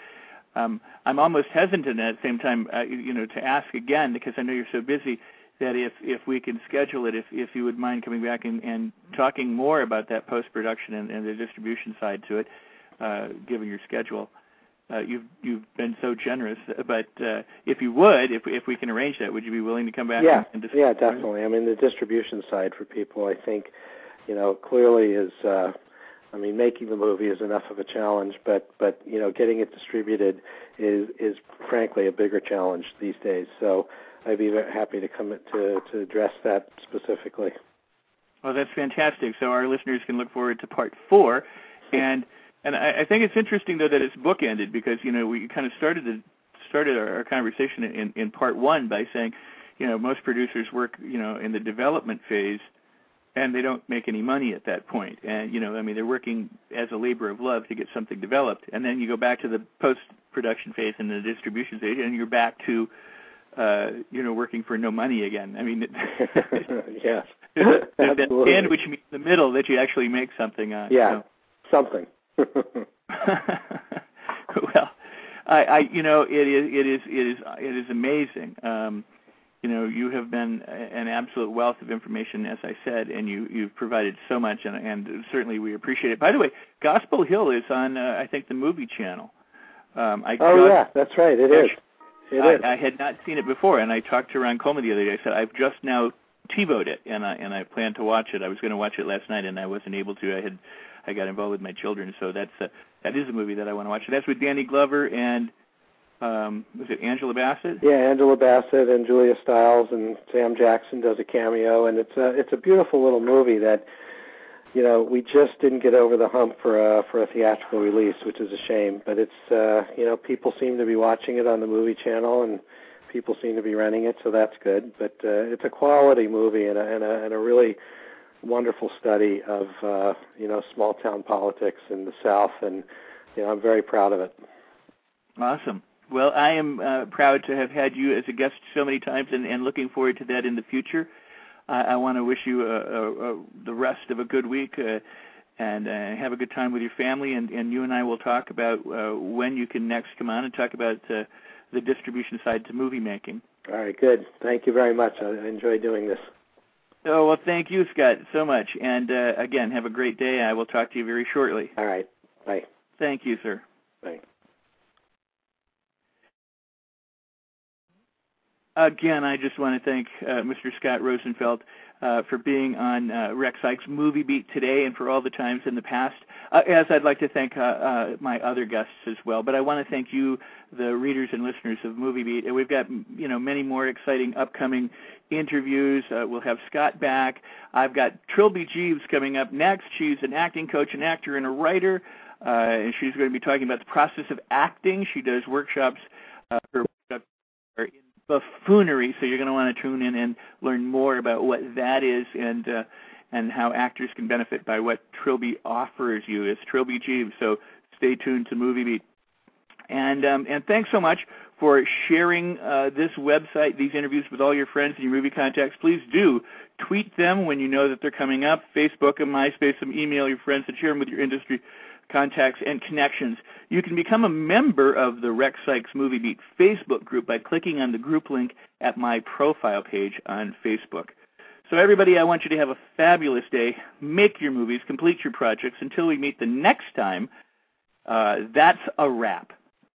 um, I'm almost hesitant at the same time, uh, you know, to ask again because I know you're so busy. That if if we can schedule it, if if you would mind coming back and, and talking more about that post production and, and the distribution side to it, uh, given your schedule. Uh, you've you've been so generous, but uh, if you would, if if we can arrange that, would you be willing to come back? Yeah, and, and yeah, definitely. I mean, the distribution side for people, I think, you know, clearly is uh, I mean, making the movie is enough of a challenge, but but you know, getting it distributed is is frankly a bigger challenge these days. So I'd be very happy to come to to address that specifically. Well, that's fantastic. So our listeners can look forward to part four, and and I, I think it's interesting though that it's bookended because you know we kind of started the started our, our conversation in in part one by saying, you know, most producers work you know in the development phase and they don't make any money at that point. And you know, I mean, they're working as a labor of love to get something developed, and then you go back to the post production phase and the distribution stage, and you're back to uh, you know working for no money again. I mean, *laughs* *laughs* yes, there's, there's that sandwich in the middle that you actually make something on. Yeah, so. something. *laughs* well, I, I, you know, it is, it is, it is, it is amazing. Um, you know you have been an absolute wealth of information as i said and you you've provided so much and and certainly we appreciate it. By the way gospel hill is on uh, i think the movie channel. Um i oh yeah that's right. It is. It I, is. I had not seen it before and i talked to ron coleman the other day. I said i've just now tivoed it and i and i plan to watch it. I was going to watch it last night and i wasn't able to. I had i got involved with my children so that's a, that is a movie that i want to watch that's with danny glover and um, was it Angela Bassett? Yeah, Angela Bassett and Julia Stiles and Sam Jackson does a cameo, and it's a it's a beautiful little movie that you know we just didn't get over the hump for a for a theatrical release, which is a shame. But it's uh, you know people seem to be watching it on the movie channel and people seem to be renting it, so that's good. But uh, it's a quality movie and a, and a and a really wonderful study of uh, you know small town politics in the South, and you know I'm very proud of it. Awesome. Well, I am uh, proud to have had you as a guest so many times, and, and looking forward to that in the future. I, I want to wish you a, a, a, the rest of a good week, uh, and uh, have a good time with your family. And, and you and I will talk about uh, when you can next come on and talk about uh, the distribution side to movie making. All right, good. Thank you very much. I enjoy doing this. Oh well, thank you, Scott, so much. And uh, again, have a great day. I will talk to you very shortly. All right. Bye. Thank you, sir. Bye. Again, I just want to thank uh, Mr. Scott Rosenfelt uh, for being on uh, Rex Sikes Movie Beat today and for all the times in the past, as I'd like to thank my other guests as well. But I want to thank you, the readers and listeners of Movie Beat. And we've got you know many more exciting upcoming interviews. Uh, we'll have Scott back. I've got Trilby Jeeves coming up next. She's an acting coach, an actor, and a writer. Uh, and she's going to be talking about the process of acting. She does workshops uh, for in buffoonery. So you're going to want to tune in and learn more about what that is and uh, and how actors can benefit by what Trilby offers you. It's Trilby Jeeves. So stay tuned to Movie Beat. And um, and thanks so much for sharing uh, this website, these interviews with all your friends and your movie contacts. Please do tweet them when you know that they're coming up. Facebook and MySpace them. Email your friends and share them with your industry contacts and connections. You can become a member of the Rex Sikes Movie Beat Facebook group by clicking on the group link at my profile page on Facebook. So, everybody, I want you to have a fabulous day. Make your movies, complete your projects. Until we meet the next time, uh, that's a wrap.